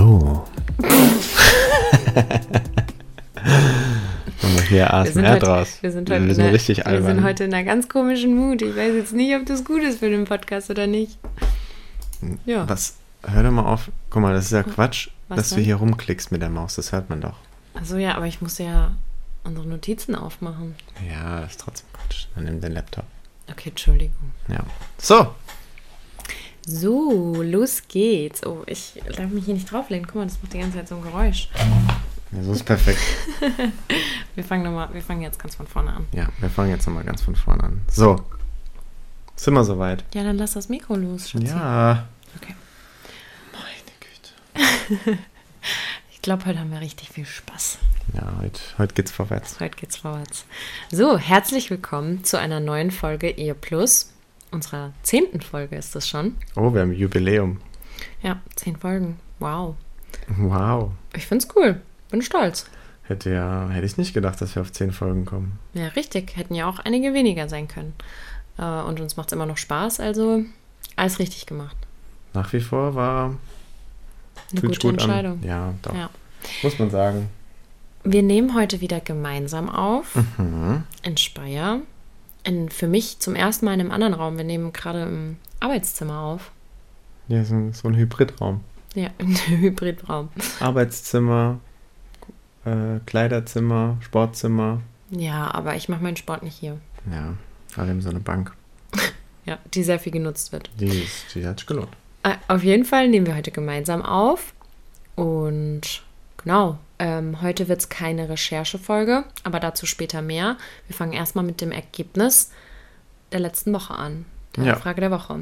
So. Wir hier Wir sind, ASMR heute, draus. wir sind heute, wir in sind einer- richtig wir albern. sind heute in einer ganz komischen Mut. Ich weiß jetzt nicht, ob das gut ist für den Podcast oder nicht. Ja. Was? Hör doch mal auf. Guck mal, das ist ja Quatsch, Was dass du denn? hier rumklickst mit der Maus. Das hört man doch. Achso, ja, aber ich muss ja unsere Notizen aufmachen. Ja, das ist trotzdem Quatsch. Dann nimm den Laptop. Okay, Entschuldigung. Ja. So. So, los geht's. Oh, ich darf mich hier nicht drauflehnen. Guck mal, das macht die ganze Zeit so ein Geräusch. Ja, so ist perfekt. Wir fangen, noch mal, wir fangen jetzt ganz von vorne an. Ja, wir fangen jetzt nochmal ganz von vorne an. So. Sind wir soweit? Ja, dann lass das Mikro los, Schatzi. Ja. Okay. Meine Güte. Ich glaube, heute haben wir richtig viel Spaß. Ja, heute, heute geht's vorwärts. Heute geht's vorwärts. So, herzlich willkommen zu einer neuen Folge Ehe Plus. Unserer zehnten Folge ist es schon. Oh, wir haben Jubiläum. Ja, zehn Folgen. Wow. Wow. Ich find's cool. Bin stolz. Hätte ja, hätte ich nicht gedacht, dass wir auf zehn Folgen kommen. Ja, richtig. Hätten ja auch einige weniger sein können. Äh, Und uns macht's immer noch Spaß, also alles richtig gemacht. Nach wie vor war Eine gute gut an. Entscheidung. Ja, doch. Ja. Muss man sagen. Wir nehmen heute wieder gemeinsam auf Mhm. in Speyer. In, für mich zum ersten Mal in einem anderen Raum. Wir nehmen gerade im Arbeitszimmer auf. Ja, so, ein- so ein Hybridraum. Ja, im Hybridraum. Arbeitszimmer, äh, Kleiderzimmer, Sportzimmer. Ja, aber ich mache meinen Sport nicht hier. Ja, vor allem so eine Bank. Ja, die sehr viel genutzt wird. Die, ist, die hat sich gelohnt. Äh, Auf jeden Fall nehmen wir heute gemeinsam auf. Und genau, ähm, heute wird es keine Recherchefolge, aber dazu später mehr. Wir fangen erstmal mit dem Ergebnis der letzten Woche an. Der Ja. Frage der Woche.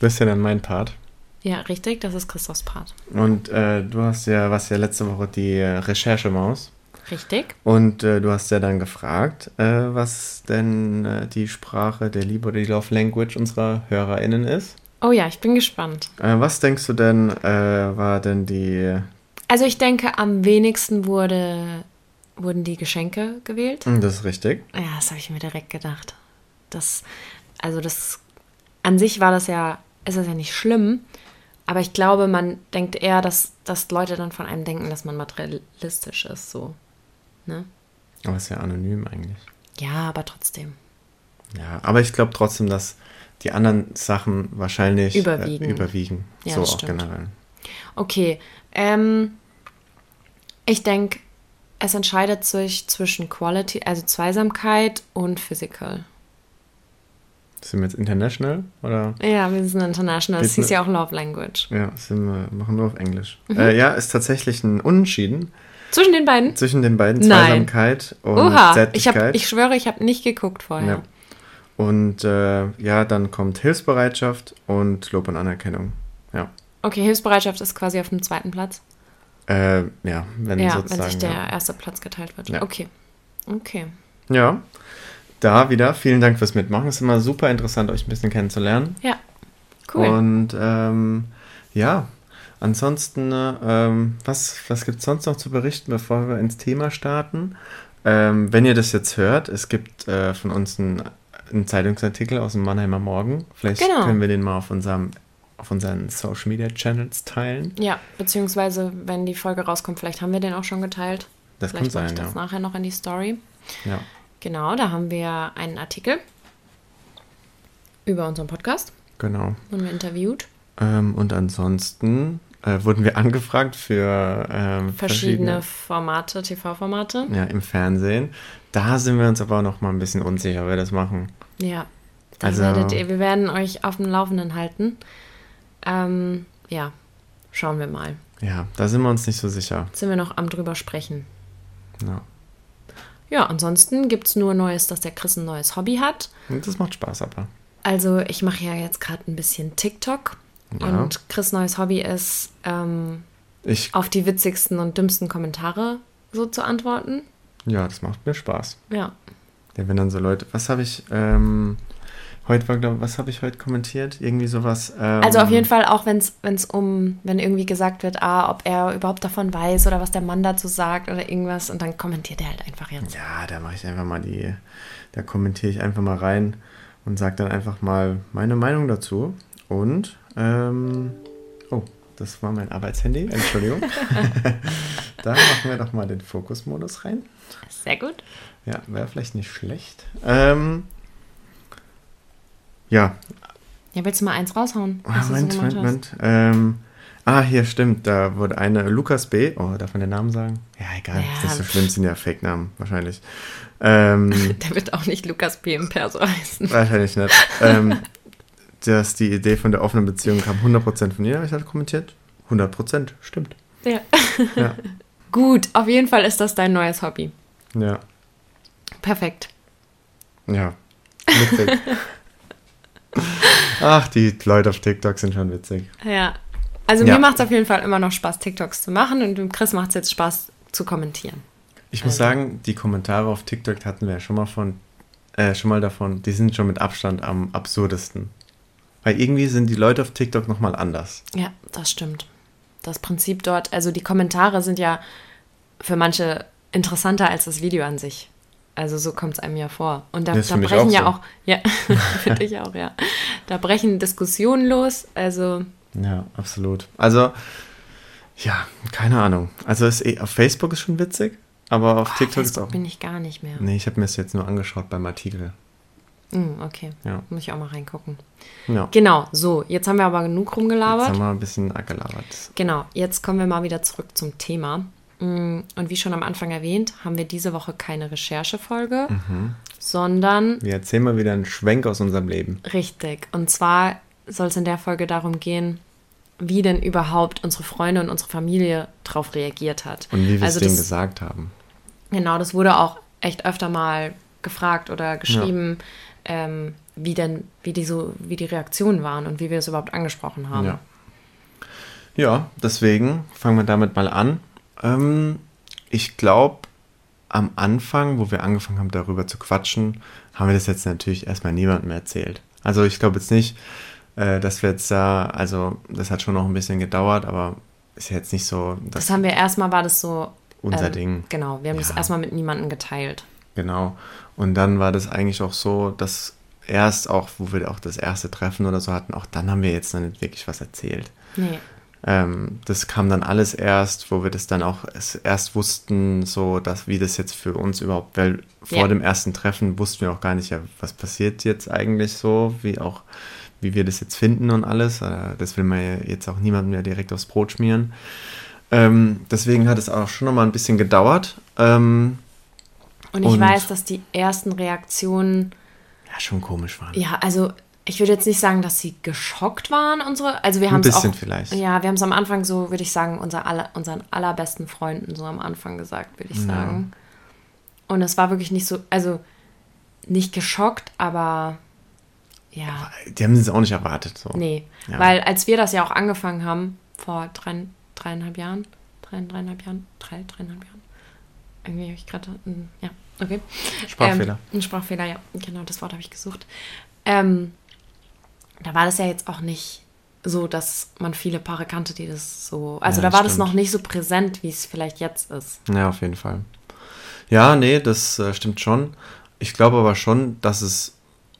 Das ist ja dann mein Part. Ja, richtig, das ist Christophs Part. Und äh, du hast ja, warst ja letzte Woche die Recherchemaus. Richtig? Und äh, du hast ja dann gefragt, äh, was denn äh, die Sprache der Liebe oder die Love Language unserer HörerInnen ist. Oh ja, ich bin gespannt. Äh, was denkst du denn, äh, war denn die. Also ich denke, am wenigsten wurde, wurden die Geschenke gewählt. Hm, Das ist richtig. Ja, das habe ich mir direkt gedacht. Das, also das, an sich war das ja, ist das ja nicht schlimm, aber ich glaube, man denkt eher, dass, dass Leute dann von einem denken, dass man materialistisch ist, so. Ne? Aber ist ja anonym eigentlich. Ja, aber trotzdem. Ja, aber ich glaube trotzdem, dass die anderen Sachen wahrscheinlich Überwiegen. Äh, überwiegen. Ja, so auch stimmt. generell. Okay, ähm, ich denke, es entscheidet sich zwischen Quality, also Zweisamkeit und Physical. Sind wir jetzt international oder? Ja, wir sind international. Das hieß ja auch Love Language. Ja, sind wir, machen nur auf Englisch. Mhm. Äh, ja, ist tatsächlich ein Unentschieden Zwischen den beiden? zwischen den beiden Nein. Zweisamkeit und Oha, ich, Zärtlichkeit. hab, ich schwöre, ich habe nicht geguckt vorher. Ja. Und äh, ja, dann kommt Hilfsbereitschaft und Lob und Anerkennung. Ja. Okay, Hilfsbereitschaft ist quasi auf dem zweiten Platz. Äh, ja, wenn ja, wenn sozusagen. sich der ja. erste Platz geteilt wird. Ja. Okay. Okay. ja. Da wieder, vielen Dank fürs Mitmachen. Es ist immer super interessant, euch ein bisschen kennenzulernen. Ja. Cool. Und ähm, ja, ansonsten, äh, ähm, was, was gibt es sonst noch zu berichten, bevor wir ins Thema starten? Ähm, wenn ihr das jetzt hört, es gibt äh, von uns einen, einen Zeitungsartikel aus dem Mannheimer Morgen. Vielleicht Genau. können wir den mal auf, unserem, auf unseren Social Media Channels teilen. ja, beziehungsweise, wenn die Folge rauskommt, vielleicht haben wir den auch schon geteilt. Das vielleicht kann mache ich sein, das ja. nachher noch in die Story. ja. Genau, da haben wir einen Artikel über unseren Podcast. Genau. Wurden wir interviewt. Ähm, und ansonsten äh, wurden wir angefragt für ähm, Verschiedene Formate, TV-Formate. ja, im Fernsehen. Da sind wir uns aber auch noch mal ein bisschen unsicher, ob wir das machen. Ja. Also- werdet ihr, wir werden euch auf dem Laufenden halten. Ähm, ja, schauen wir mal. Ja, da sind wir uns nicht so sicher. Sind wir noch am drüber sprechen. Ja. Ja, ansonsten gibt es nur Neues, dass der Chris ein neues Hobby hat. Und das macht Spaß, aber. Also ich mache ja jetzt gerade ein bisschen TikTok. Ja. Und Chris' neues Hobby ist, ähm, Ich, auf die witzigsten und dümmsten Kommentare so zu antworten. ja, das macht mir Spaß. Ja. Ja, wenn dann so Leute, was habe ich, ähm, heute war, glaube was habe ich heute kommentiert? Irgendwie sowas. Ähm, Also auf jeden Fall auch, wenn es um, wenn irgendwie gesagt wird, ah, ob er überhaupt davon weiß oder was der Mann dazu sagt oder irgendwas und dann kommentiert er halt einfach jetzt. Ja, da mache ich einfach mal die, da kommentiere ich einfach mal rein und sage dann einfach mal meine Meinung dazu. Und, ähm, oh, das war mein Arbeitshandy, Entschuldigung. da machen wir doch mal den Fokusmodus rein. Sehr gut. Ja, wäre vielleicht nicht schlecht. Ähm, ja, Ja, willst du mal eins raushauen? Ah, Moment, Moment, Moment. Ähm, ah, hier stimmt. Da wurde eine Lukas B. Oh, darf man den Namen sagen? Ja, egal. Ja. Ist nicht so schlimm, sind ja Fake-Namen, wahrscheinlich. Ähm. Der wird auch nicht Lukas P. im Perso heißen. wahrscheinlich nicht. Ähm, dass die Idee von der offenen Beziehung kam 100% von ihr, habe ich halt kommentiert. 100% stimmt. Ja. Ja. Gut, auf jeden Fall ist das dein neues Hobby. Ja. Perfekt. Ja. Witzig. Ach, die Leute auf TikTok sind schon witzig. Ja. Also Ja. mir macht es auf jeden Fall immer noch Spaß, TikToks zu machen und dem Chris macht es jetzt Spaß zu kommentieren. Ich muss Also- sagen, die Kommentare auf TikTok hatten wir ja schon mal von, äh, schon mal davon, die sind schon mit Abstand am absurdesten. Weil irgendwie sind die Leute auf TikTok nochmal anders. Ja, das stimmt. Das Prinzip dort, also die Kommentare sind ja für manche interessanter als das Video an sich. Also so kommt es einem ja vor. Und da, da brechen auch ja so. auch, ja, finde ich auch, ja. Da brechen Diskussionen los. Also Ja, absolut. Also, ja, keine Ahnung. Also ist eh, auf Facebook ist schon witzig, aber auf TikTok ist auch. bin ich gar nicht mehr. Nee, ich habe mir das jetzt nur angeschaut beim Artikel. Hm, okay, Ja. muss ich auch mal reingucken. Ja. Genau, so, jetzt haben wir aber genug Jetzt rumgelabert. haben wir ein bisschen gelabert. Genau, jetzt kommen wir mal wieder zurück zum Thema. Mm, Und wie schon am Anfang erwähnt, haben wir diese Woche keine Recherchefolge, Mhm. sondern Wir erzählen mal wieder einen Schwenk aus unserem Leben. richtig. Und zwar soll es in der Folge darum gehen, wie denn überhaupt unsere Freunde und unsere Familie darauf reagiert hat. Und wie wir also es denen das, gesagt haben. Genau, das wurde auch echt öfter mal gefragt oder geschrieben, ähm, wie denn, wie die so, wie die Reaktionen waren und wie wir es überhaupt angesprochen haben. Ja. Ja, deswegen fangen wir damit mal an. Ähm, ich glaube, am Anfang, wo wir angefangen haben, darüber zu quatschen, haben wir das jetzt natürlich erstmal niemandem erzählt. Also ich glaube jetzt nicht, äh, dass wir jetzt da, also das hat schon noch ein bisschen gedauert, aber ist ja jetzt nicht so, dass Das haben wir erstmal, war das so. unser ähm, Ding. Genau, wir haben das Ja. erstmal mit niemandem geteilt. Genau. Und dann war das eigentlich auch so, dass erst auch, wo wir auch das erste Treffen oder so hatten, auch dann haben wir jetzt noch nicht wirklich was erzählt. Nee. Ähm, das kam dann alles erst, wo wir das dann auch erst wussten, so dass wie das jetzt für uns überhaupt, weil vor Ja. dem ersten Treffen wussten wir auch gar nicht, ja, was passiert jetzt eigentlich so, wie auch, wie wir das jetzt finden und alles. Äh, Das will man ja jetzt auch niemandem mehr direkt aufs Brot schmieren. Ähm, deswegen hat es auch schon noch mal ein bisschen gedauert. Ähm, Und ich Und- weiß, dass die ersten Reaktionen, ja, schon komisch waren. ja, also ich würde jetzt nicht sagen, dass sie geschockt waren, unsere. Also wir Ein haben es auch. bisschen vielleicht. Ja, wir haben es am Anfang so, würde ich sagen, unser aller, unseren allerbesten Freunden so am Anfang gesagt, würde ich Ja. sagen. Und es war wirklich nicht so, also nicht geschockt, aber ja, Die haben es auch nicht erwartet. So. nee. Ja. Weil als wir das ja auch angefangen haben, vor drei, dreieinhalb Jahren, drei, dreieinhalb Jahren, drei, dreieinhalb Jahren, irgendwie habe ich gerade, mm, ja, okay. Sprachfehler. Ähm, ein Sprachfehler, ja, genau, das Wort habe ich gesucht. Ähm, da war das ja jetzt auch nicht so, dass man viele Paare kannte, die das so. Also Ja, da war das stimmt. noch nicht so präsent, wie es vielleicht jetzt ist. Ja, auf jeden Fall. Ja, nee, das äh, stimmt schon. Ich glaube aber schon, dass es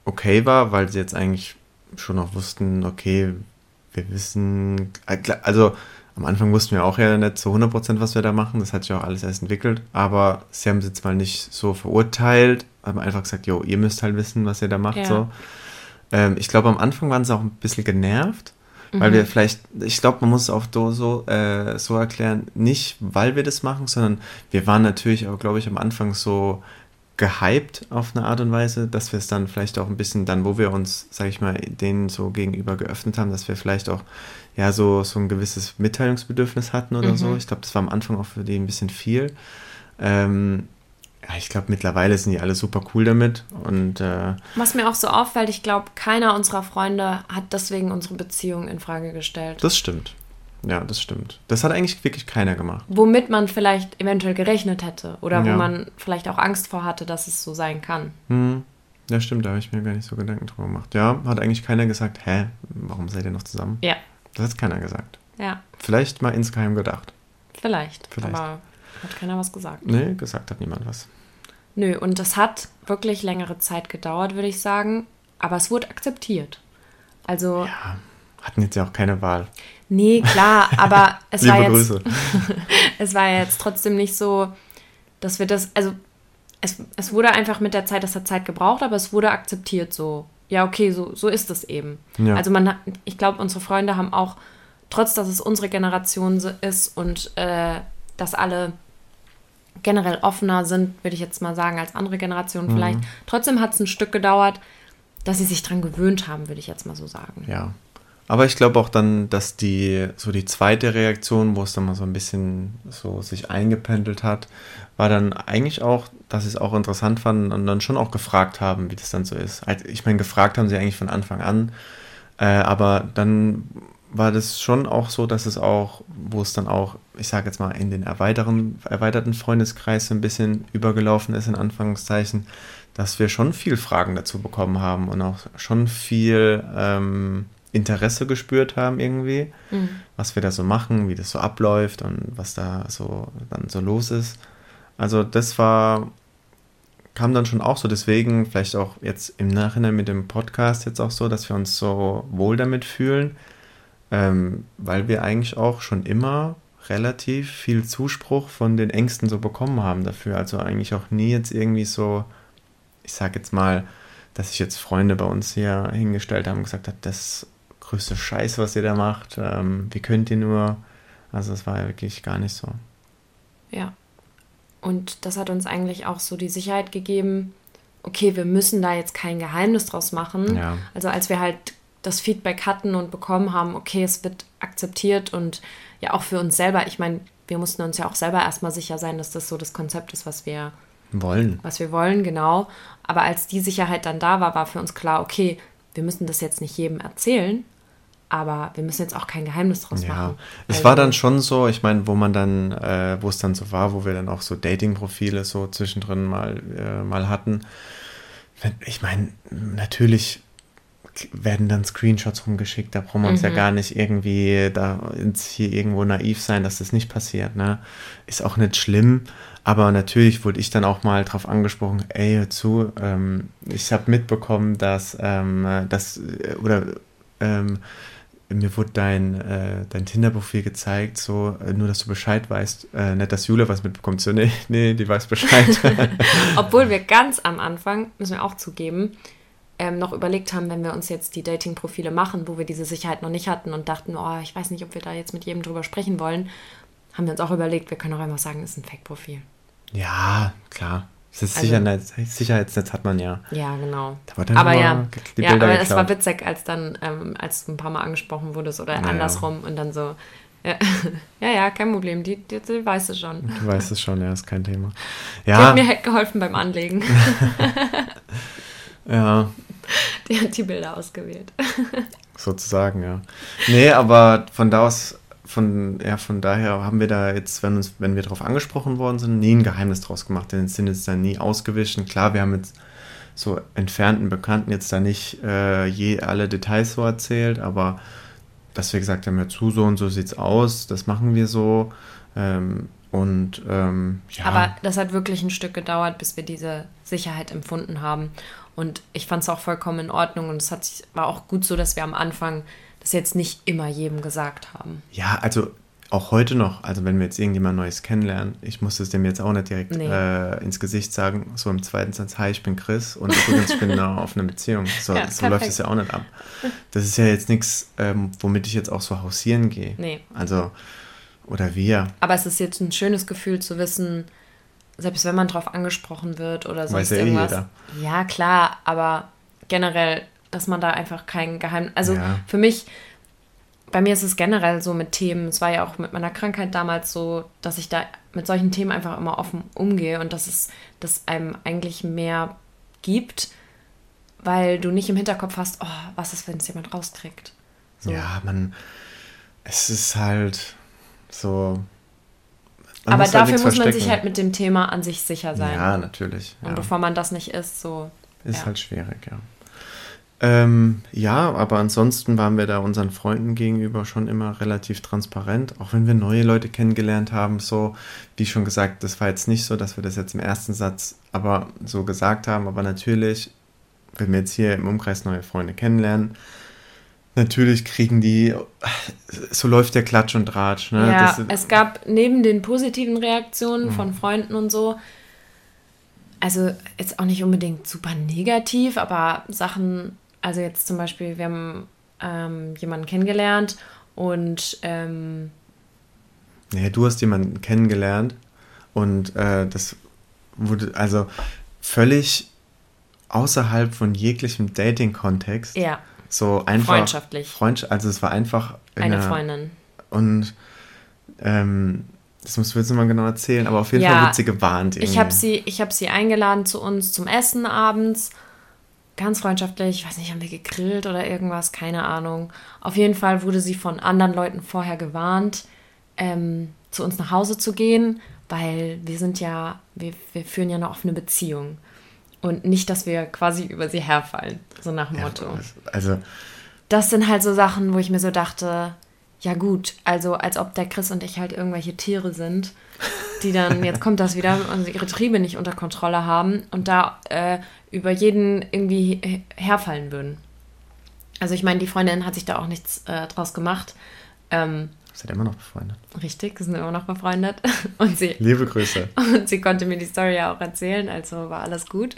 okay war, weil sie jetzt eigentlich schon noch wussten, okay, wir wissen, äh, also am Anfang wussten wir auch ja nicht zu 100%, was wir da machen. Das hat sich auch alles erst entwickelt. Aber sie haben es jetzt mal nicht so verurteilt, haben einfach gesagt, jo, ihr müsst halt wissen, was ihr da macht. Ja. So. Ähm, ich glaube, am Anfang waren sie auch ein bisschen genervt, weil wir vielleicht, ich glaube, man muss es auch so, so, äh, so erklären, nicht weil wir das machen, sondern wir waren natürlich auch, glaube ich, am Anfang so gehypt auf eine Art und Weise, dass wir es dann vielleicht auch ein bisschen dann, wo wir uns, sag ich mal, denen so gegenüber geöffnet haben, dass wir vielleicht auch ja so, so ein gewisses Mitteilungsbedürfnis hatten oder Mhm. so. Ich glaube, das war am Anfang auch für die ein bisschen viel. Ähm, ja, ich glaube, mittlerweile sind die alle super cool damit und äh, Was mir auch so auffällt, ich glaube, keiner unserer Freunde hat deswegen unsere Beziehung in Frage gestellt. das stimmt. Ja, das stimmt. Das hat eigentlich wirklich keiner gemacht. Womit man vielleicht eventuell gerechnet hätte oder wo Ja. man vielleicht auch Angst vor hatte, dass es so sein kann. Hm. Ja, stimmt, da habe ich mir gar nicht so Gedanken drüber gemacht. Ja, hat eigentlich keiner gesagt, hä, warum seid ihr noch zusammen? Ja, Das hat keiner gesagt. ja, Vielleicht mal insgeheim gedacht. vielleicht. Vielleicht. Aber hat keiner was gesagt. Nee, gesagt hat niemand was. Nö, und das hat wirklich längere Zeit gedauert, würde ich sagen. Aber es wurde akzeptiert. Also, Ja, hatten jetzt ja auch keine Wahl. nee, klar, aber es war jetzt. Grüße. es war jetzt trotzdem nicht so, dass wir das, also es, es wurde einfach mit der Zeit, das hat Zeit gebraucht, aber es wurde akzeptiert so. Ja, okay, so, so ist es eben. Ja. Also man, hat- ich glaube, unsere Freunde haben auch, trotz dass es unsere Generation ist und äh, dass alle generell offener sind, würde ich jetzt mal sagen, als andere Generationen vielleicht, trotzdem hat es ein Stück gedauert, dass sie sich dran gewöhnt haben, würde ich jetzt mal so sagen. Ja. Aber ich glaube auch dann, dass die, so die zweite Reaktion, wo es dann mal so ein bisschen so sich eingependelt hat, war dann eigentlich auch, dass sie es auch interessant fanden und dann schon auch gefragt haben, wie das dann so ist. Also, Ich meine, gefragt haben sie eigentlich von Anfang an, äh, aber dann war das schon auch so, dass es auch, wo es dann auch, ich sage jetzt mal, in den erweiterten, erweiterten Freundeskreis so ein bisschen übergelaufen ist, in Anführungszeichen, dass wir schon viel Fragen dazu bekommen haben und auch schon viel ähm, Interesse gespürt haben irgendwie, was wir da so machen, wie das so abläuft und was da so dann so los ist. Also das war, kam dann schon auch so, deswegen vielleicht auch jetzt im Nachhinein mit dem Podcast jetzt auch so, dass wir uns so wohl damit fühlen, ähm, weil wir eigentlich auch schon immer relativ viel Zuspruch von den Ängsten so bekommen haben dafür. Also eigentlich auch nie jetzt irgendwie so, ich sag jetzt mal, dass sich jetzt Freunde bei uns hier hingestellt haben und gesagt hat, das größte Scheiß, was ihr da macht, ähm, wie könnt ihr nur? Also das war ja wirklich gar nicht so. Ja. Und das hat uns eigentlich auch so die Sicherheit gegeben, okay, wir müssen da jetzt kein Geheimnis draus machen. Ja. Also als wir halt das Feedback hatten und bekommen haben, okay, es wird akzeptiert und ja auch für uns selber, ich meine, wir mussten uns ja auch selber erstmal sicher sein, dass das so das Konzept ist, was wir, Wollen. was wir wollen, genau. Aber als die Sicherheit dann da war, war für uns klar, okay, wir müssen das jetzt nicht jedem erzählen, aber wir müssen jetzt auch kein Geheimnis draus Ja, machen. es Also- war dann schon so, ich meine, wo man dann, äh, wo es dann so war, wo wir dann auch so Dating-Profile so zwischendrin mal, äh, mal hatten. Ich meine, natürlich werden dann Screenshots rumgeschickt, da brauchen wir uns ja gar nicht irgendwie da hier irgendwo naiv sein, dass das nicht passiert, ne? Ist auch nicht schlimm, aber natürlich wurde ich dann auch mal drauf angesprochen, ey, hör zu, ähm, ich habe mitbekommen, dass, ähm, äh, das, äh, oder, ähm, mir wurde dein, äh, dein Tinder-Profil gezeigt, so, äh, nur dass du Bescheid weißt, äh, nicht, dass Jule was mitbekommt, so, nee, nee, die weiß Bescheid. Obwohl wir ganz am Anfang, müssen wir auch zugeben, ähm, noch überlegt haben, wenn wir uns jetzt die Dating-Profile machen, wo wir diese Sicherheit noch nicht hatten und dachten, oh, ich weiß nicht, ob wir da jetzt mit jedem drüber sprechen wollen, haben wir uns auch überlegt, wir können auch einfach sagen, es ist ein Fake-Profil. ja, klar. Das Also- Sicherheits Sicherheitsnetz hat man ja. Ja, genau. Aber ja, die ja Bilder aber es war witzig, als dann, ähm, als du ein paar Mal angesprochen wurdest oder Naja. andersrum und dann so, ja, ja, ja, kein Problem, die, die, die weiß es schon. Du weißt es schon, ja, ist kein Thema. Die Ja, hat mir halt geholfen beim Anlegen. ja, Die hat die Bilder ausgewählt. sozusagen, ja. Nee, aber von da aus, von, ja, von daher haben wir da jetzt, wenn uns, wenn wir darauf angesprochen worden sind, nie ein Geheimnis draus gemacht. Denn es sind jetzt da nie ausgewichen. Klar, wir haben jetzt so entfernten Bekannten jetzt da nicht äh, je alle Details so erzählt, aber dass wir gesagt haben, ja zu, so und so sieht's aus, das machen wir so. Ähm, und ähm, ja, Aber das hat wirklich ein Stück gedauert, bis wir diese Sicherheit empfunden haben. Und ich fand es auch vollkommen in Ordnung und es hat sich, war auch gut so, dass wir am Anfang das jetzt nicht immer jedem gesagt haben. Ja, also auch heute noch, also wenn wir jetzt irgendjemand Neues kennenlernen, ich muss es dem jetzt auch nicht direkt Nee. äh, ins Gesicht sagen, so im zweiten Satz, hi, ich bin Chris und übrigens, ich bin in einer offenen Beziehung. So, Ja, so läuft es ja auch nicht ab. Das ist ja jetzt nichts, ähm, womit ich jetzt auch so hausieren gehe. Nee. Also, oder wir. Aber es ist jetzt ein schönes Gefühl zu wissen, selbst wenn man drauf angesprochen wird oder sonst Weiß ja eh irgendwas. jeder. Ja, klar, aber generell, dass man da einfach kein Geheim. Also Ja. für mich, bei mir ist es generell so mit Themen, es war ja auch mit meiner Krankheit damals so, dass ich da mit solchen Themen einfach immer offen umgehe und dass es das einem eigentlich mehr gibt, weil du nicht im Hinterkopf hast, oh, was ist, wenn es jemand rauskriegt. So. Ja, man, es ist halt so. Man Aber halt dafür nichts muss man sich verstecken. halt mit dem Thema an sich sicher sein. Ja, natürlich. Und ja. bevor man das nicht ist, so. Ist ja. halt schwierig, ja. Ähm, ja, aber ansonsten waren wir da unseren Freunden gegenüber schon immer relativ transparent, auch wenn wir neue Leute kennengelernt haben, so, wie schon gesagt, das war jetzt nicht so, dass wir das jetzt im ersten Satz aber so gesagt haben, aber natürlich, wenn wir jetzt hier im Umkreis neue Freunde kennenlernen, natürlich kriegen die, so läuft der Klatsch und Tratsch, ne? Ja, Das- es gab neben den positiven Reaktionen Mhm. von Freunden und so, also jetzt auch nicht unbedingt super negativ, aber Sachen, also jetzt zum Beispiel, wir haben ähm, jemanden kennengelernt und ähm, Ja, du hast jemanden kennengelernt und äh, das wurde also völlig außerhalb von jeglichem Dating-Kontext. ja, So einfach. Freundschaftlich. Freundschaft, also es war einfach. in eine einer- Freundin. Und ähm, das musst du jetzt nochmal genau erzählen, aber auf jeden Ja, Fall wird sie gewarnt. Ich habe sie, ich hab sie eingeladen zu uns zum Essen abends. Ganz freundschaftlich. Ich weiß nicht, haben wir gegrillt oder irgendwas? Keine Ahnung. Auf jeden Fall wurde sie von anderen Leuten vorher gewarnt, ähm, zu uns nach Hause zu gehen, weil wir sind ja, wir, wir führen ja eine offene Beziehung. Und nicht, dass wir quasi über sie herfallen. So nach dem Ja, Motto. Also, Das sind halt so Sachen, wo ich mir so dachte, ja gut, also als ob der Chris und ich halt irgendwelche Tiere sind, die dann, jetzt kommt das wieder, und ihre Triebe nicht unter Kontrolle haben und da äh, über jeden irgendwie he- herfallen würden. Also ich meine, die Freundin hat sich da auch nichts äh, draus gemacht. Ähm, seid immer noch befreundet. richtig, sind immer noch befreundet. Und sie, Liebe Grüße. und sie konnte mir die Story ja auch erzählen, also war alles gut.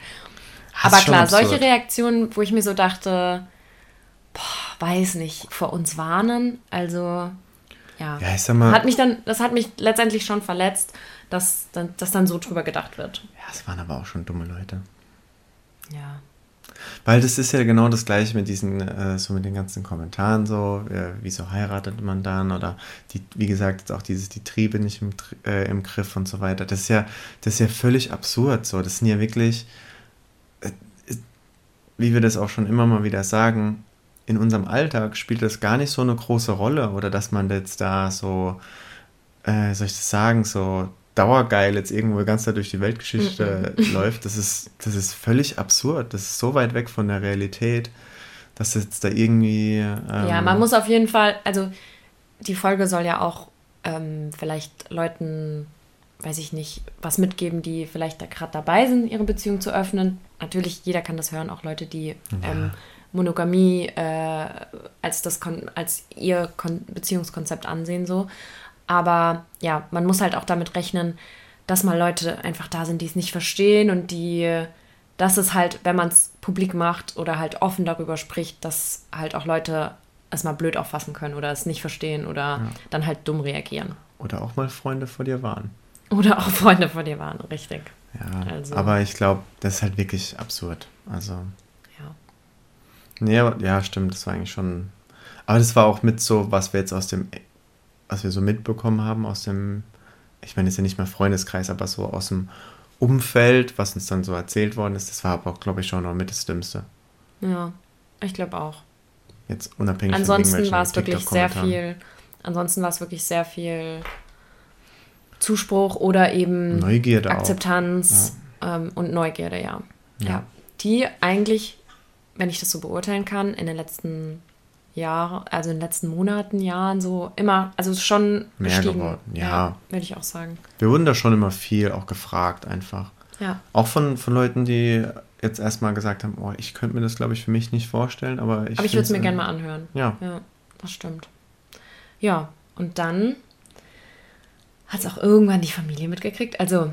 Das Aber klar, absurd. solche Reaktionen, wo ich mir so dachte, boah, weiß nicht, vor uns warnen, also ja. Ja, ich sag mal- Hat mich dann, das hat mich letztendlich schon verletzt, dass dass dann so drüber gedacht wird. Ja, es waren aber auch schon dumme Leute. Ja. Weil das ist ja genau das gleiche mit diesen, äh, so mit den ganzen Kommentaren so, äh, wieso heiratet man dann oder die, wie gesagt, jetzt auch dieses, die Triebe nicht im, äh, im Griff und so weiter. Das ist ja, das ist ja völlig absurd so. Das sind ja wirklich, äh, äh, wie wir das auch schon immer mal wieder sagen, in unserem Alltag spielt das gar nicht so eine große Rolle oder dass man jetzt da so, äh, soll ich das sagen, so dauergeil jetzt irgendwo ganze Zeit durch die Weltgeschichte läuft, das ist, das ist völlig absurd. Das ist so weit weg von der Realität, dass jetzt da irgendwie. Ähm, ja, man muss auf jeden Fall, also die Folge soll ja auch ähm, vielleicht Leuten, weiß ich nicht, was mitgeben, die vielleicht da gerade dabei sind, ihre Beziehung zu öffnen. Natürlich, jeder kann das hören, auch Leute, die ähm, Monogamie äh, als, das Kon als ihr Kon Beziehungskonzept ansehen, so. Aber ja, man muss halt auch damit rechnen, dass mal Leute einfach da sind, die es nicht verstehen und die, dass es halt, wenn man es publik macht oder halt offen darüber spricht, dass halt auch Leute es mal blöd auffassen können oder es nicht verstehen oder dann halt dumm reagieren. Oder auch mal Freunde vor dir waren. Oder auch Freunde von dir waren, richtig. Ja, Also- aber ich glaube, das ist halt wirklich absurd. Also, Ja. nee, ja, stimmt, das war eigentlich schon. Aber das war auch mit so, was wir jetzt aus dem, was wir so mitbekommen haben aus dem, ich meine, ist ja nicht mal Freundeskreis, aber so aus dem Umfeld, was uns dann so erzählt worden ist, das war aber auch, glaube ich, schon noch mit das Dümmste. Ja, ich glaube auch. Jetzt unabhängig Ansonsten war es wirklich sehr viel, ansonsten war es wirklich sehr viel Zuspruch oder eben Neugierde auch. Akzeptanz ähm, und Neugierde, ja. ja. Ja. Die eigentlich, wenn ich das so beurteilen kann, in den letzten Jahren, also in den letzten Monaten, Jahren so immer, also schon Mehr gestiegen. geworden, ja. würde ich auch sagen. Wir wurden da schon immer viel auch gefragt, einfach. Ja. Auch von, von Leuten, die jetzt erstmal gesagt haben, oh, ich könnte mir das, glaube ich, für mich nicht vorstellen, aber ich. Aber ich würde es mir gerne mal anhören. Ja. Ja, das stimmt. Ja, und dann hat es auch irgendwann die Familie mitgekriegt. Also,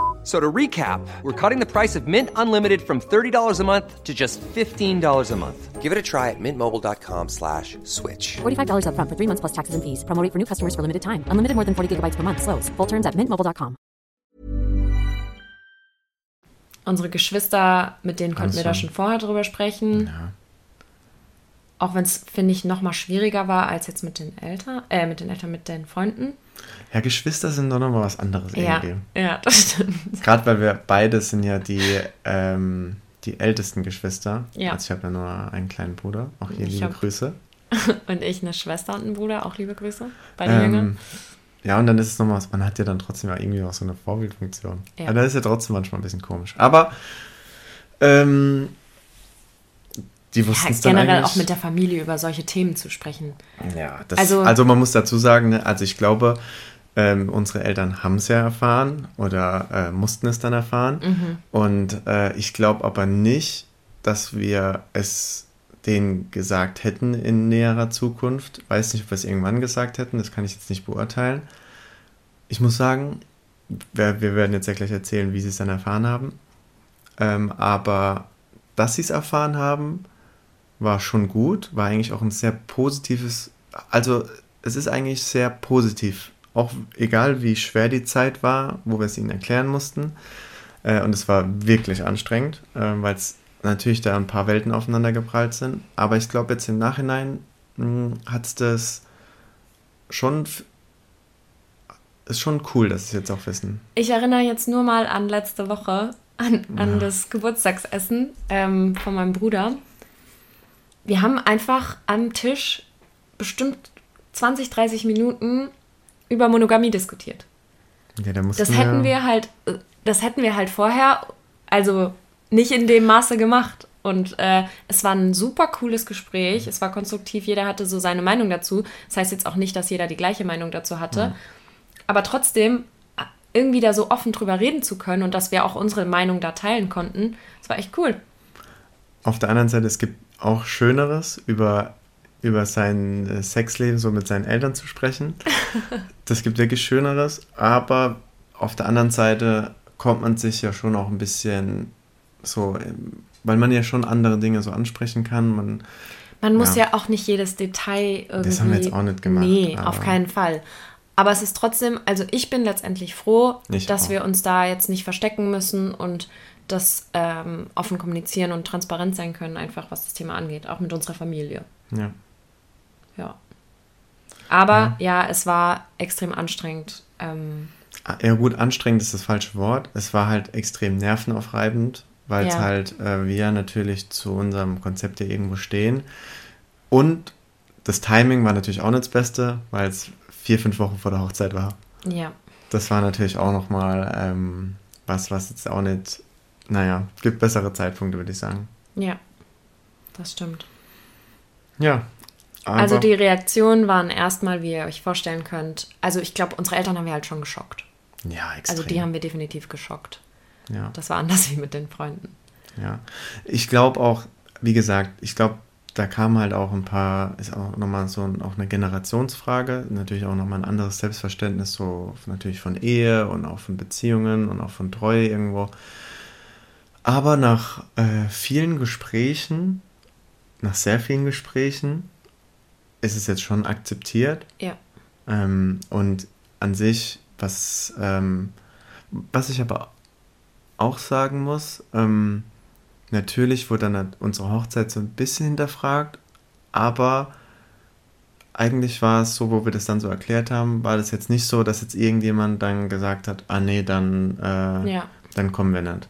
So to recap, we're cutting the price of Mint Unlimited from $30 a month to just $15 a month. Give it a try at mintmobile.com slash switch. $45 upfront for three months plus taxes and fees. Promo rate for new customers for limited time. Unlimited more than 40 gigabytes per month. Slows. Full terms at mintmobile.com. Unsere Geschwister, mit denen konnten wir da schon vorher drüber sprechen. Ja. Auch wenn es, finde ich, noch mal schwieriger war als jetzt mit den Eltern, äh, mit den Eltern, mit den Freunden. Ja, Geschwister sind doch nochmal was anderes Ja, irgendwie. ja, das stimmt. Gerade weil wir beide sind ja die, ähm, die ältesten Geschwister. Ja. Also ich habe ja nur einen kleinen Bruder. Auch hier Ich liebe hab- Grüße. Und ich eine Schwester und einen Bruder, auch liebe Grüße. Beide Jünger. Ähm, ja, und dann ist es nochmal, was- man hat ja dann trotzdem ja irgendwie auch so eine Vorbildfunktion. Ja. Ja. das ist ja trotzdem manchmal ein bisschen komisch. Aber ähm, die Ja, wussten es dann generell auch mit der Familie über solche Themen zu sprechen. Ja, das, Also- also, man muss dazu sagen, ne, also ich glaube, ähm, unsere Eltern haben es ja erfahren oder äh, mussten es dann erfahren. Mhm. Und äh, ich glaube aber nicht, dass wir es denen gesagt hätten in näherer Zukunft. Weiß nicht, ob wir es irgendwann gesagt hätten, das kann ich jetzt nicht beurteilen. Ich muss sagen, wir, wir werden jetzt ja gleich erzählen, wie sie es dann erfahren haben. Ähm, aber dass sie es erfahren haben, war schon gut, war eigentlich auch ein sehr positives, also es ist eigentlich sehr positiv, auch egal wie schwer die Zeit war, wo wir es ihnen erklären mussten. Äh, und es war wirklich anstrengend, äh, weil es natürlich da ein paar Welten aufeinander geprallt sind. Aber ich glaube jetzt im Nachhinein hat es das schon, ist schon cool, dass sie es jetzt auch wissen. Ich erinnere jetzt nur mal an letzte Woche, an, an das Geburtstagsessen ähm, von meinem Bruder. Wir haben einfach am Tisch bestimmt 20, 30 Minuten über Monogamie diskutiert. Ja, da Das hätten wir halt, äh, das hätten wir halt vorher, also nicht in dem Maße gemacht. Und äh, es war ein super cooles Gespräch. Es war konstruktiv. Jeder hatte so seine Meinung dazu. Das heißt jetzt auch nicht, dass jeder die gleiche Meinung dazu hatte. Aber trotzdem äh, irgendwie da so offen drüber reden zu können und dass wir auch unsere Meinung da teilen konnten, das war echt cool. Auf der anderen Seite, es gibt auch Schöneres, über, über sein äh, Sexleben so mit seinen Eltern zu sprechen. Das gibt wirklich Schöneres, aber auf der anderen Seite kommt man sich ja schon auch ein bisschen so, weil man ja schon andere Dinge so ansprechen kann. Man, Man muss Ja. ja, auch nicht jedes Detail irgendwie. Das haben wir jetzt auch nicht gemacht, Nee, auf keinen Fall. Aber es ist trotzdem, also ich bin letztendlich froh, Ich dass auch. wir uns da jetzt nicht verstecken müssen und das ähm, offen kommunizieren und transparent sein können, einfach was das Thema angeht, auch mit unserer Familie. ja. Ja. Aber ja, es war extrem anstrengend. Ähm, Ah, Ja gut, anstrengend ist das falsche Wort. Es war halt extrem nervenaufreibend, weil es Ja. halt äh, wir natürlich zu unserem Konzept ja irgendwo stehen. Und das Timing war natürlich auch nicht das Beste, weil es vier, fünf Wochen vor der Hochzeit war. ja. Das war natürlich auch nochmal ähm, was, was jetzt auch nicht, naja, gibt bessere Zeitpunkte, würde ich sagen. Ja, das stimmt. Ja. Also die Reaktionen waren erstmal, wie ihr euch vorstellen könnt. Also ich glaube, unsere Eltern haben wir halt schon geschockt. ja, extrem. Also die haben wir definitiv geschockt. ja. Das war anders wie mit den Freunden. Ja, ich glaube auch, wie gesagt, ich glaube, da kam halt auch ein paar, ist auch nochmal so ein, auch eine Generationsfrage, natürlich auch nochmal ein anderes Selbstverständnis, so natürlich von Ehe und auch von Beziehungen und auch von Treue irgendwo. Aber nach äh, vielen Gesprächen, nach sehr vielen Gesprächen, ist es jetzt schon akzeptiert. Ja. Ähm, und an sich, was, ähm, was ich aber auch sagen muss, ähm, natürlich wurde dann halt unsere Hochzeit so ein bisschen hinterfragt, aber eigentlich war es so, wo wir das dann so erklärt haben, war das jetzt nicht so, dass jetzt irgendjemand dann gesagt hat, ah nee, dann, äh, Ja. dann kommen wir nicht.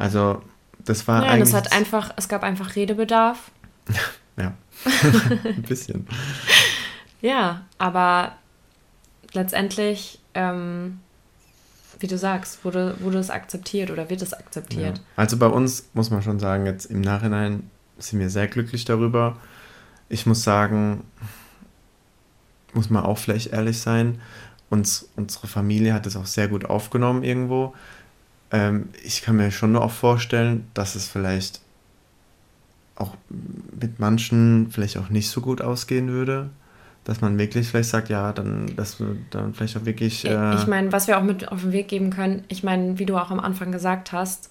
Also das war und eigentlich... es hat einfach, es gab einfach Redebedarf. ja, ein bisschen. Ja, aber letztendlich, ähm, wie du sagst, wurde, wurde es akzeptiert oder wird es akzeptiert. Ja. Also bei uns muss man schon sagen, jetzt im Nachhinein sind wir sehr glücklich darüber. Ich muss sagen, muss man auch vielleicht ehrlich sein, uns, unsere Familie hat es auch sehr gut aufgenommen irgendwo. Ähm, ich kann mir schon auch vorstellen, dass es vielleicht auch mit manchen vielleicht auch nicht so gut ausgehen würde. Dass man wirklich vielleicht sagt, ja, dann, dass wir dann vielleicht auch wirklich. Äh, ich meine, was wir auch mit auf den Weg geben können, ich meine, wie du auch am Anfang gesagt hast,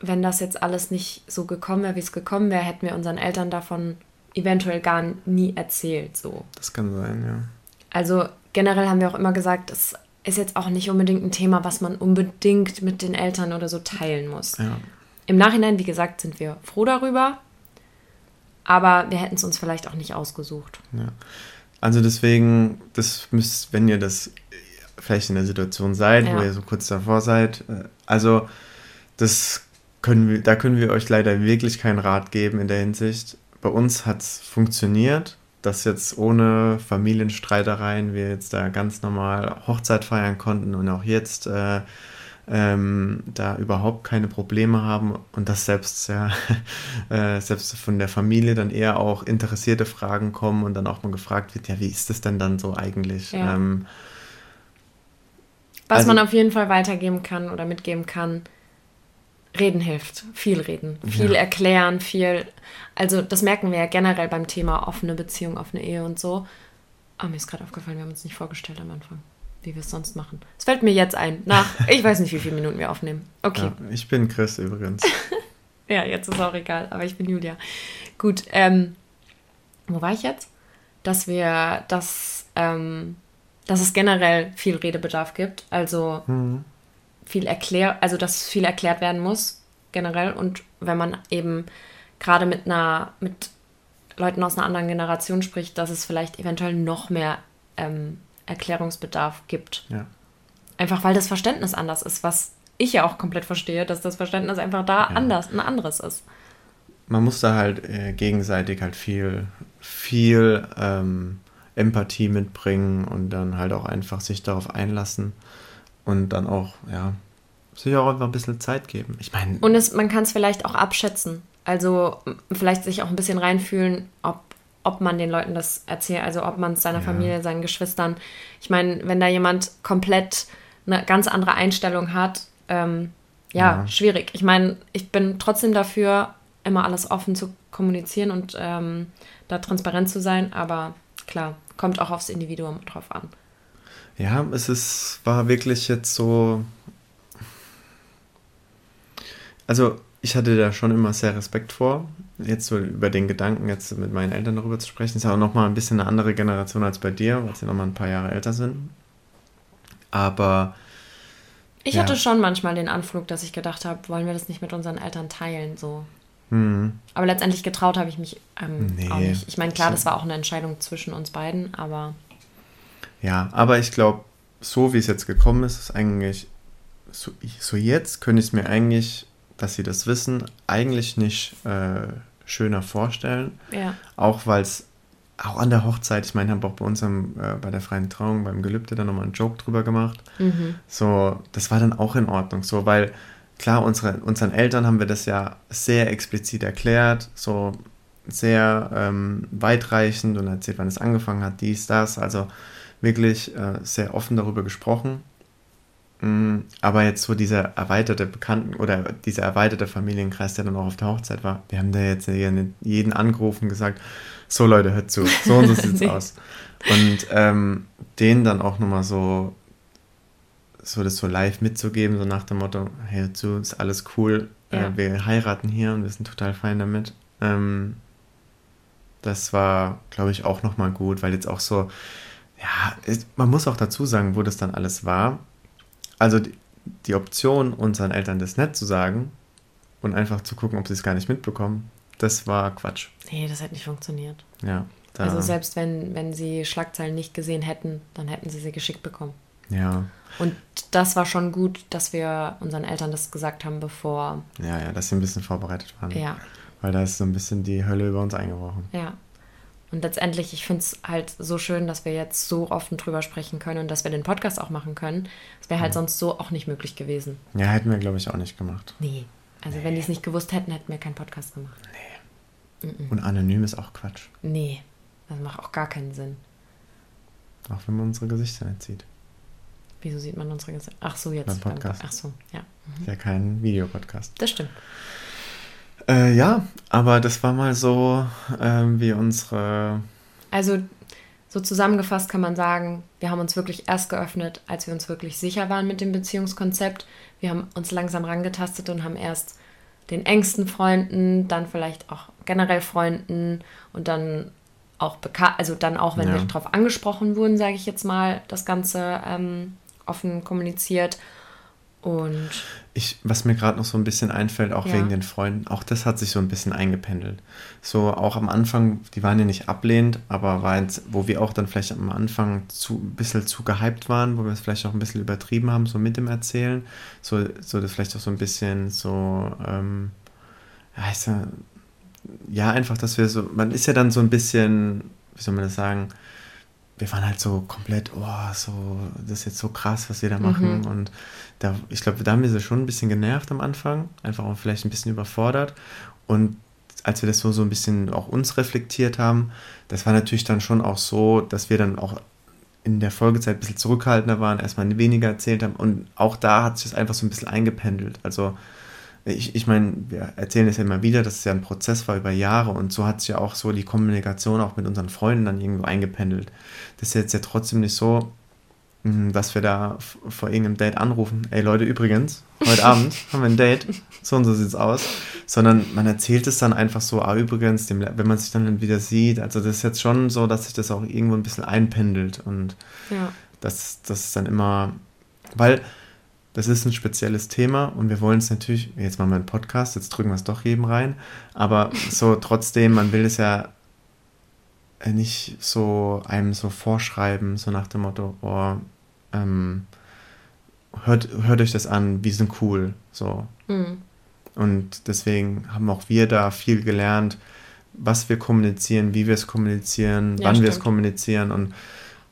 wenn das jetzt alles nicht so gekommen wäre, wie es gekommen wäre, hätten wir unseren Eltern davon eventuell gar nie erzählt. So. Das kann sein, ja. Also generell haben wir auch immer gesagt, es ist jetzt auch nicht unbedingt ein Thema, was man unbedingt mit den Eltern oder so teilen muss. Ja. Im Nachhinein, wie gesagt, sind wir froh darüber, aber wir hätten es uns vielleicht auch nicht ausgesucht. Ja. Also deswegen, das müsst, wenn ihr das vielleicht in der Situation seid, ja. wo ihr so kurz davor seid, äh, also das können wir, da können wir euch leider wirklich keinen Rat geben in der Hinsicht. Bei uns hat es funktioniert, dass jetzt ohne Familienstreitereien wir jetzt da ganz normal Hochzeit feiern konnten und auch jetzt äh, ähm, da überhaupt keine Probleme haben und dass selbst, ja, äh, selbst von der Familie dann eher auch interessierte Fragen kommen und dann auch mal gefragt wird, ja, wie ist das denn dann so eigentlich? Ja. Ähm, Was also, man auf jeden Fall weitergeben kann oder mitgeben kann, Reden hilft, viel reden, viel ja. erklären, viel. Also, das merken wir ja generell beim Thema offene Beziehung, offene Ehe und so. Aber mir ist gerade aufgefallen, wir haben uns nicht vorgestellt am Anfang, wie wir es sonst machen. Es fällt mir jetzt ein, nach, ich weiß nicht, wie viele Minuten wir aufnehmen. Okay. Ja, ich bin Chris übrigens. ja, jetzt ist auch egal, aber ich bin Julia. Gut, ähm, wo war ich jetzt? Dass wir, dass, ähm, dass es generell viel Redebedarf gibt. Also, mhm viel erklärt, also dass viel erklärt werden muss, generell. Und wenn man eben gerade mit einer, mit Leuten aus einer anderen Generation spricht, dass es vielleicht eventuell noch mehr ähm, Erklärungsbedarf gibt. Ja. Einfach weil das Verständnis anders ist, was ich ja auch komplett verstehe, dass das Verständnis einfach da ja. anders, ein anderes ist. Man muss da halt äh, gegenseitig halt viel, viel ähm, Empathie mitbringen und dann halt auch einfach sich darauf einlassen und dann auch, ja, sich auch einfach ein bisschen Zeit geben. Ich meine. Und es, man kann es vielleicht auch abschätzen. Also vielleicht sich auch ein bisschen reinfühlen, ob, ob man den Leuten das erzählt, also ob man es seiner ja. Familie, seinen Geschwistern. Ich meine, wenn da jemand komplett eine ganz andere Einstellung hat, ähm, ja, ja, schwierig. Ich meine, ich bin trotzdem dafür, immer alles offen zu kommunizieren und ähm, da transparent zu sein, aber klar, kommt auch aufs Individuum drauf an. Ja, es ist, war wirklich jetzt so. Also, ich hatte da schon immer sehr Respekt vor, jetzt so über den Gedanken, jetzt mit meinen Eltern darüber zu sprechen. Ist ja auch nochmal ein bisschen eine andere Generation als bei dir, weil sie nochmal ein paar Jahre älter sind. Aber. Ich ja. hatte schon manchmal den Anflug, dass ich gedacht habe, wollen wir das nicht mit unseren Eltern teilen, so. Mhm. Aber letztendlich getraut habe ich mich ähm, nee, auch nicht. Ich meine, klar, das war auch eine Entscheidung zwischen uns beiden, aber. Ja, aber ich glaube, so wie es jetzt gekommen ist, ist eigentlich, so, so jetzt könnte ich es mir eigentlich, dass sie das wissen, eigentlich nicht äh, schöner vorstellen. Ja. Auch weil es auch an der Hochzeit, ich meine, haben auch bei uns am, äh, bei der freien Trauung, beim Gelübde dann nochmal einen Joke drüber gemacht. Mhm. So, das war dann auch in Ordnung, so, weil klar, unsere, unseren Eltern haben wir das ja sehr explizit erklärt, so sehr ähm, weitreichend und erzählt, wann es angefangen hat, dies, das, also wirklich äh, sehr offen darüber gesprochen. Mm, aber jetzt so dieser erweiterte Bekannten- oder dieser erweiterte Familienkreis, der dann auch auf der Hochzeit war, wir haben da jetzt jeden angerufen und gesagt, so Leute, hört zu, so und so sieht's nee. aus. Und ähm, denen dann auch nochmal so, so das so live mitzugeben, so nach dem Motto, hey, hör zu, ist alles cool, äh, ja. äh, wir heiraten hier und wir sind total fein damit. Ähm, das war, glaube ich, auch nochmal gut, weil jetzt auch so, ja, man muss auch dazu sagen, wo das dann alles war. Also die, die Option, unseren Eltern das nett zu sagen und einfach zu gucken, ob sie es gar nicht mitbekommen, das war Quatsch. Nee, das hätte nicht funktioniert. Ja. Also selbst wenn, wenn sie Schlagzeilen nicht gesehen hätten, dann hätten sie sie geschickt bekommen. Ja. Und das war schon gut, dass wir unseren Eltern das gesagt haben, bevor. Ja, ja, dass sie ein bisschen vorbereitet waren. Ja. Weil da ist so ein bisschen die Hölle über uns eingebrochen. Ja. Und letztendlich, ich finde es halt so schön, dass wir jetzt so offen drüber sprechen können und dass wir den Podcast auch machen können. Das wäre halt mhm. sonst so auch nicht möglich gewesen. Ja, hätten wir, glaube ich, auch nicht gemacht. Nee. Also nee. wenn die es nicht gewusst hätten, hätten wir keinen Podcast gemacht. Nee. -mm. Und anonym ist auch Quatsch. Nee. Das macht auch gar keinen Sinn. Auch wenn man unsere Gesichter nicht sieht. Wieso sieht man unsere Gesichter? Ach so, jetzt. Beim Podcast. Ach so, ja. Ist ja kein Videopodcast. Das stimmt. Äh, ja, aber das war mal so ähm, wie unsere. Also, so zusammengefasst kann man sagen, wir haben uns wirklich erst geöffnet, als wir uns wirklich sicher waren mit dem Beziehungskonzept. Wir haben uns langsam rangetastet und haben erst den engsten Freunden, dann vielleicht auch generell Freunden und dann auch bekannt, also dann auch, wenn Ja. wir darauf angesprochen wurden, sage ich jetzt mal, das Ganze ähm, offen kommuniziert. Und Ich, was mir gerade noch so ein bisschen einfällt, auch Ja. wegen den Freunden, auch das hat sich so ein bisschen eingependelt. So auch am Anfang, die waren ja nicht ablehnend, aber war jetzt, wo wir auch dann vielleicht am Anfang zu, ein bisschen zu gehypt waren, wo wir es vielleicht auch ein bisschen übertrieben haben, so mit dem Erzählen, so, so das vielleicht auch so ein bisschen so, ähm, ja, ja, einfach, dass wir so, man ist ja dann so ein bisschen, wie soll man das sagen, wir waren halt so komplett, oh, so, das ist jetzt so krass, was wir da machen. Und da, ich glaube, da haben wir sie schon ein bisschen genervt am Anfang, einfach auch vielleicht ein bisschen überfordert. Und als wir das so, so ein bisschen auch uns reflektiert haben, das war natürlich dann schon auch so, dass wir dann auch in der Folgezeit ein bisschen zurückhaltender waren, erstmal weniger erzählt haben. Und auch da hat sich das einfach so ein bisschen eingependelt. Also ich, ich meine, wir erzählen es ja immer wieder, dass es ja ein Prozess war über Jahre und so hat sich ja auch so die Kommunikation auch mit unseren Freunden dann irgendwo eingependelt. Das ist jetzt ja trotzdem nicht so, mh, dass wir da vor irgendeinem Date anrufen, ey Leute, übrigens, heute Abend haben wir ein Date, so und so sieht's aus, sondern man erzählt es dann einfach so, ah übrigens, dem, wenn man sich dann wieder sieht, also das ist jetzt schon so, dass sich das auch irgendwo ein bisschen einpendelt und ja, das, das ist dann immer, weil das ist ein spezielles Thema und wir wollen es natürlich, jetzt machen wir einen Podcast, jetzt drücken wir es doch jedem rein, aber so trotzdem, man will es ja äh, nicht so einem so vorschreiben, so nach dem Motto, oh, ähm, hört, hört euch das an, wir sind cool, so. Mhm. Und deswegen haben auch wir da viel gelernt, was wir kommunizieren, wie wir es kommunizieren, Ja, wann wir es kommunizieren und,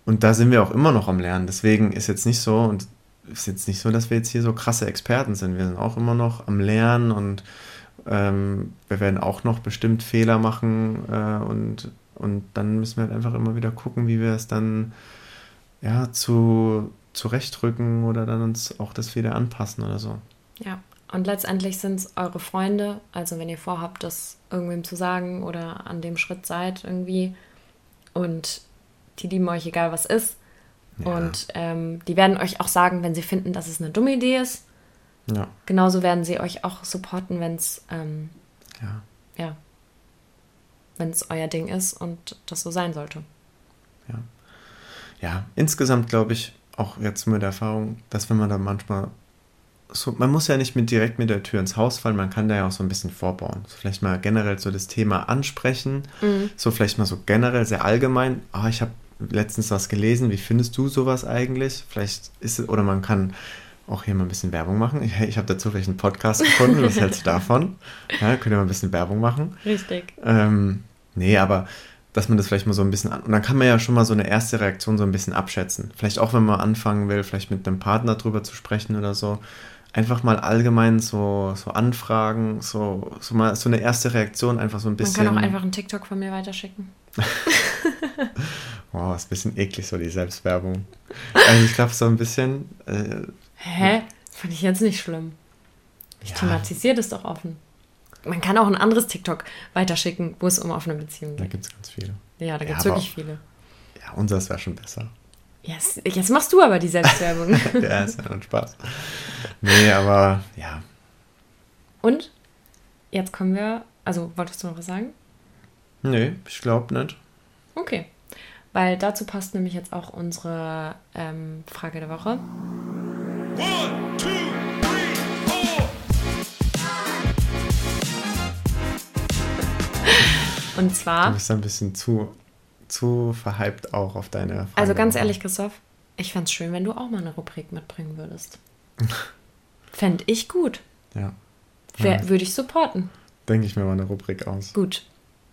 und da sind wir auch immer noch am Lernen. Deswegen ist jetzt nicht so und ist jetzt nicht so, dass wir jetzt hier so krasse Experten sind. Wir sind auch immer noch am Lernen und ähm, wir werden auch noch bestimmt Fehler machen äh, und, und dann müssen wir halt einfach immer wieder gucken, wie wir es dann ja zu zurechtrücken oder dann uns auch das wieder anpassen oder so. ja. Und letztendlich sind es eure Freunde, also wenn ihr vorhabt, das irgendwem zu sagen oder an dem Schritt seid irgendwie und die lieben euch, egal was ist. Ja. Und ähm, die werden euch auch sagen, wenn sie finden, dass es eine dumme Idee ist. Ja, Genauso werden sie euch auch supporten, wenn es ähm, ja. ja, wenn es euer Ding ist und das so sein sollte. ja, insgesamt glaube ich, auch jetzt mit der Erfahrung, dass wenn man da manchmal so, man muss ja nicht mit direkt mit der Tür ins Haus fallen, man kann da ja auch so ein bisschen vorbauen. So vielleicht mal generell so das Thema ansprechen, so vielleicht mal so generell sehr allgemein. Ah, ich habe letztens was gelesen, wie findest du sowas eigentlich? Vielleicht ist es, oder man kann auch hier mal ein bisschen Werbung machen. Ich, ich habe dazu vielleicht einen Podcast gefunden, was hältst du davon? Ja, könnt ihr mal ein bisschen Werbung machen. Richtig. Ähm, nee, aber dass man das vielleicht mal so ein bisschen an. Und dann kann man ja schon mal so eine erste Reaktion so ein bisschen abschätzen. Vielleicht auch, wenn man anfangen will, vielleicht mit einem Partner drüber zu sprechen oder so. Einfach mal allgemein so, so anfragen, so, so mal so eine erste Reaktion, einfach so ein Man bisschen. kann auch einfach einen TikTok von mir weiterschicken. wow, ist ein bisschen eklig, so die Selbstwerbung. Also ich glaube, so ein bisschen. Äh, Hä? Fand ich jetzt nicht schlimm. Ich Ja. thematisiere das doch offen. Man kann auch ein anderes TikTok weiterschicken, wo es um offene Beziehungen da geht. gibt es ganz viele. Ja, da Ja, gibt es aber- wirklich viele. Ja, unseres wäre schon besser. Yes. Jetzt machst du aber die Selbstwerbung. ja, ist ja nur Spaß. Nee, aber ja. Und jetzt kommen wir. Also, wolltest du noch was sagen? Nee, ich glaube nicht. Okay. Weil dazu passt nämlich jetzt auch unsere ähm, Frage der Woche. One, two, three, four. Und Du zwar, bist ein bisschen zu, zu verhypt auch auf deine Frage. also ganz ehrlich, Christoph, ich fände es schön, wenn du auch mal eine Rubrik mitbringen würdest. Fände ich gut. Ja, Wär, Würde ich supporten. denke ich mir mal eine Rubrik aus. Gut.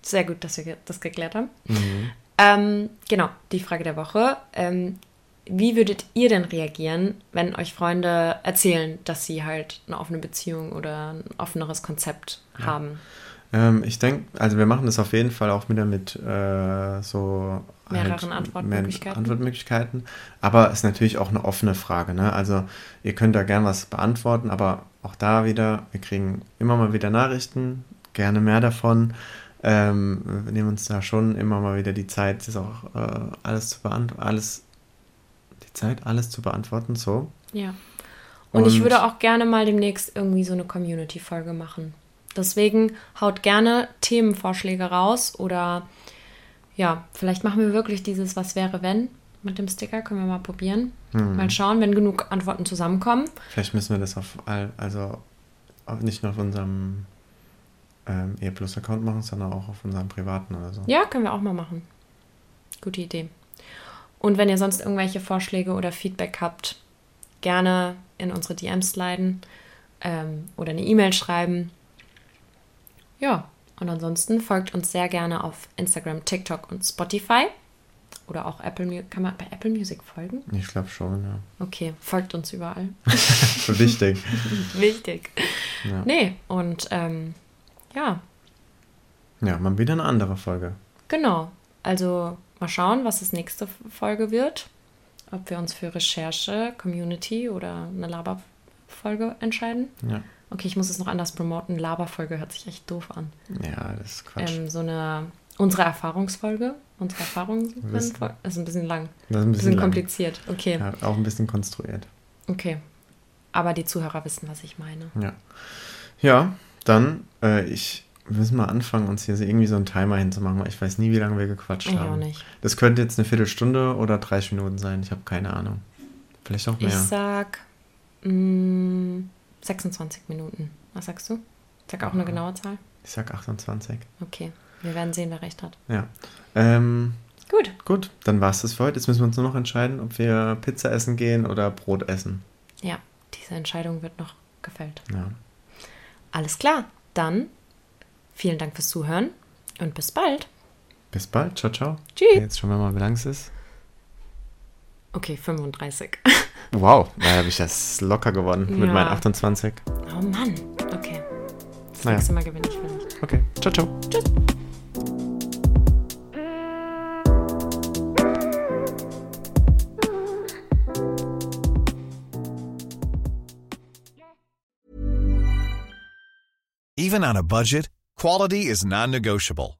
Sehr gut, dass wir das geklärt haben. Mhm. Ähm, genau, die Frage der Woche. Ähm, wie würdet ihr denn reagieren, wenn euch Freunde erzählen, dass sie halt eine offene Beziehung oder ein offeneres Konzept haben? Ähm, ich denke, also wir machen das auf jeden Fall auch wieder mit äh, so Mehreren Antwortmöglichkeiten. mehr Antwortmöglichkeiten. Aber es ist natürlich auch eine offene Frage. Ne? Also ihr könnt da gern was beantworten, aber auch da wieder, wir kriegen immer mal wieder Nachrichten, gerne mehr davon. Ähm, wir nehmen uns da schon immer mal wieder die Zeit, das auch äh, alles zu beantworten, alles, die Zeit, alles zu beantworten, so. Ja. Und, ich Und- würde auch gerne mal demnächst irgendwie so eine Community-Folge machen. Deswegen haut gerne Themenvorschläge raus oder ja, vielleicht machen wir wirklich dieses Was wäre wenn mit dem Sticker. Können wir mal probieren. Hm. Mal schauen, wenn genug Antworten zusammenkommen. Vielleicht müssen wir das auf all, also nicht nur auf unserem ähm, E Plus Account machen, sondern auch auf unserem privaten oder so. Ja, können wir auch mal machen. Gute Idee. Und wenn ihr sonst irgendwelche Vorschläge oder Feedback habt, gerne in unsere DMs sliden ähm, oder eine E-Mail schreiben. Ja, und ansonsten folgt uns sehr gerne auf Instagram, TikTok und Spotify. Oder auch Apple Music. Kann man bei Apple Music folgen? Ich glaube schon, ja. Okay, folgt uns überall. Wichtig. Wichtig. Ja. Nee, und ähm, ja, ja, mal wieder eine andere Folge. Genau. Also mal schauen, was das nächste Folge wird. Ob wir uns für Recherche, Community oder eine Laberfolge entscheiden. Ja. Okay, ich muss es noch anders promoten. Laberfolge hört sich echt doof an. Ja, das ist Quatsch. Ähm, so eine unsere Erfahrungsfolge. Unsere Erfahrungen Wissen. ist ein bisschen lang. Das ist ein Ein bisschen bisschen lang. kompliziert. Okay, Ja, auch ein bisschen konstruiert. okay. Aber die Zuhörer wissen, was ich meine. Ja. Ja, dann, äh, ich, wir müssen mal anfangen, uns hier so irgendwie so einen Timer hinzumachen, weil ich weiß nie, wie lange wir gequatscht Ich haben. auch nicht. Das könnte jetzt eine Viertelstunde oder 30 Minuten sein. Ich habe keine Ahnung. Vielleicht auch mehr. Ich sag mh, 26 Minuten. Was sagst du? Sag auch eine genaue Zahl. Ich sag 28. Okay, wir werden sehen, wer recht hat. Ja. Ähm, Gut. gut, dann war es das für heute. Jetzt müssen wir uns nur noch entscheiden, ob wir Pizza essen gehen oder Brot essen. Ja, diese Entscheidung wird noch gefällt. Ja. Alles klar, dann vielen Dank fürs Zuhören und bis bald. Bis bald. Ciao, ciao. Tschüss. Jetzt schauen wir mal, wie lang es ist. Okay, 35. Wow, da habe ich das locker gewonnen mit Ja. meinen 28. Oh Mann. Okay. Das Naja. nächste Mal gewinne ich vielleicht. Okay, ciao, ciao. Even on a budget, quality is non-negotiable.